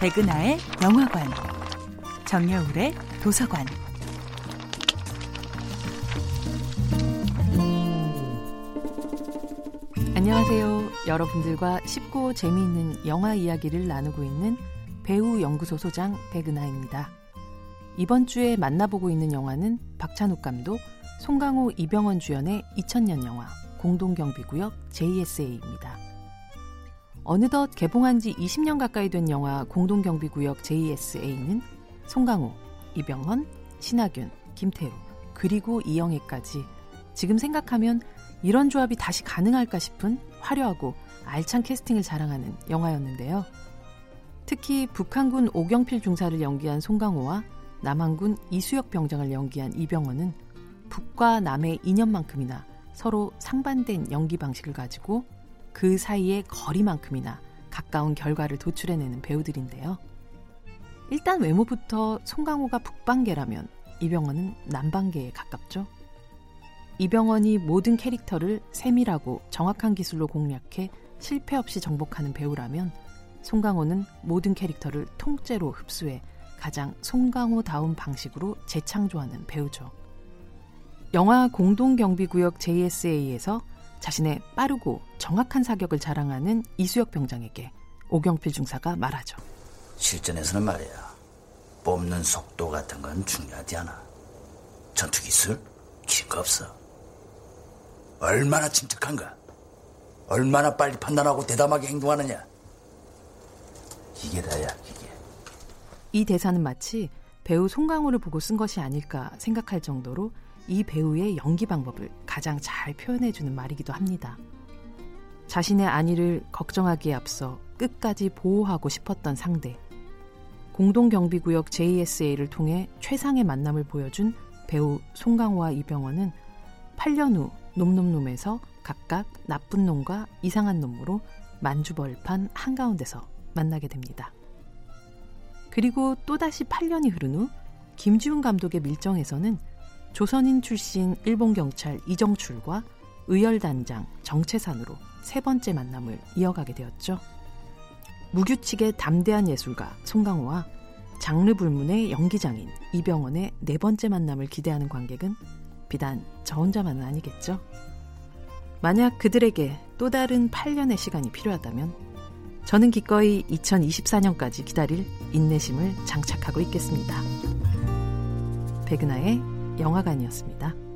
백은하의 영화관, 정여울의 도서관. 안녕하세요. 여러분들과 쉽고 재미있는 영화 이야기를 나누고 있는 배우 연구소 소장 백은하입니다. 이번 주에 만나보고 있는 영화는 박찬욱 감독, 송강호, 이병헌 주연의 2000년 영화 공동경비구역 JSA입니다. 어느덧 개봉한 지 20년 가까이 된 영화 공동경비구역 JSA는 송강호, 이병헌, 신하균, 김태우, 그리고 이영애까지 지금 생각하면 이런 조합이 다시 가능할까 싶은 화려하고 알찬 캐스팅을 자랑하는 영화였는데요. 특히 북한군 오경필 중사를 연기한 송강호와 남한군 이수혁 병장을 연기한 이병헌은 북과 남의 인연만큼이나 서로 상반된 연기 방식을 가지고 그 사이의 거리만큼이나 가까운 결과를 도출해내는 배우들인데요. 일단 외모부터 송강호가 북방계라면 이병헌은 남방계에 가깝죠. 이병헌이 모든 캐릭터를 세밀하고 정확한 기술로 공략해 실패 없이 정복하는 배우라면 송강호는 모든 캐릭터를 통째로 흡수해 가장 송강호다운 방식으로 재창조하는 배우죠. 영화 공동경비구역 JSA에서 자신의 빠르고 정확한 사격을 자랑하는 이수혁 병장에게 오경필 중사가 말하죠. 실전에서는 말이야. 뽑는 속도 같은 건 중요하지 않아. 전투 기술 길거 없어. 얼마나 침착한가. 얼마나 빨리 판단하고 대담하게 행동하느냐. 이게 다야, 이게. 이 대사는 마치 배우 송강호를 보고 쓴 것이 아닐까 생각할 정도로 이 배우의 연기 방법을 가장 잘 표현해주는 말이기도 합니다. 자신의 안위를 걱정하기에 앞서 끝까지 보호하고 싶었던 상대. 공동경비구역 JSA를 통해 최상의 만남을 보여준 배우 송강호와 이병헌은 8년 후 놈놈놈에서 각각 나쁜 놈과 이상한 놈으로 만주벌판 한가운데서 만나게 됩니다. 그리고 또다시 8년이 흐른 후 김지훈 감독의 밀정에서는 조선인 출신 일본 경찰 이정출과 의열단장 정채산으로 세 번째 만남을 이어가게 되었죠. 무규칙의 담대한 예술가 송강호와 장르 불문의 연기장인 이병헌의 네 번째 만남을 기대하는 관객은 비단 저 혼자만은 아니겠죠. 만약 그들에게 또 다른 8년의 시간이 필요하다면 저는 기꺼이 2024년까지 기다릴 인내심을 장착하고 있겠습니다. 백은하의 영화관이었습니다.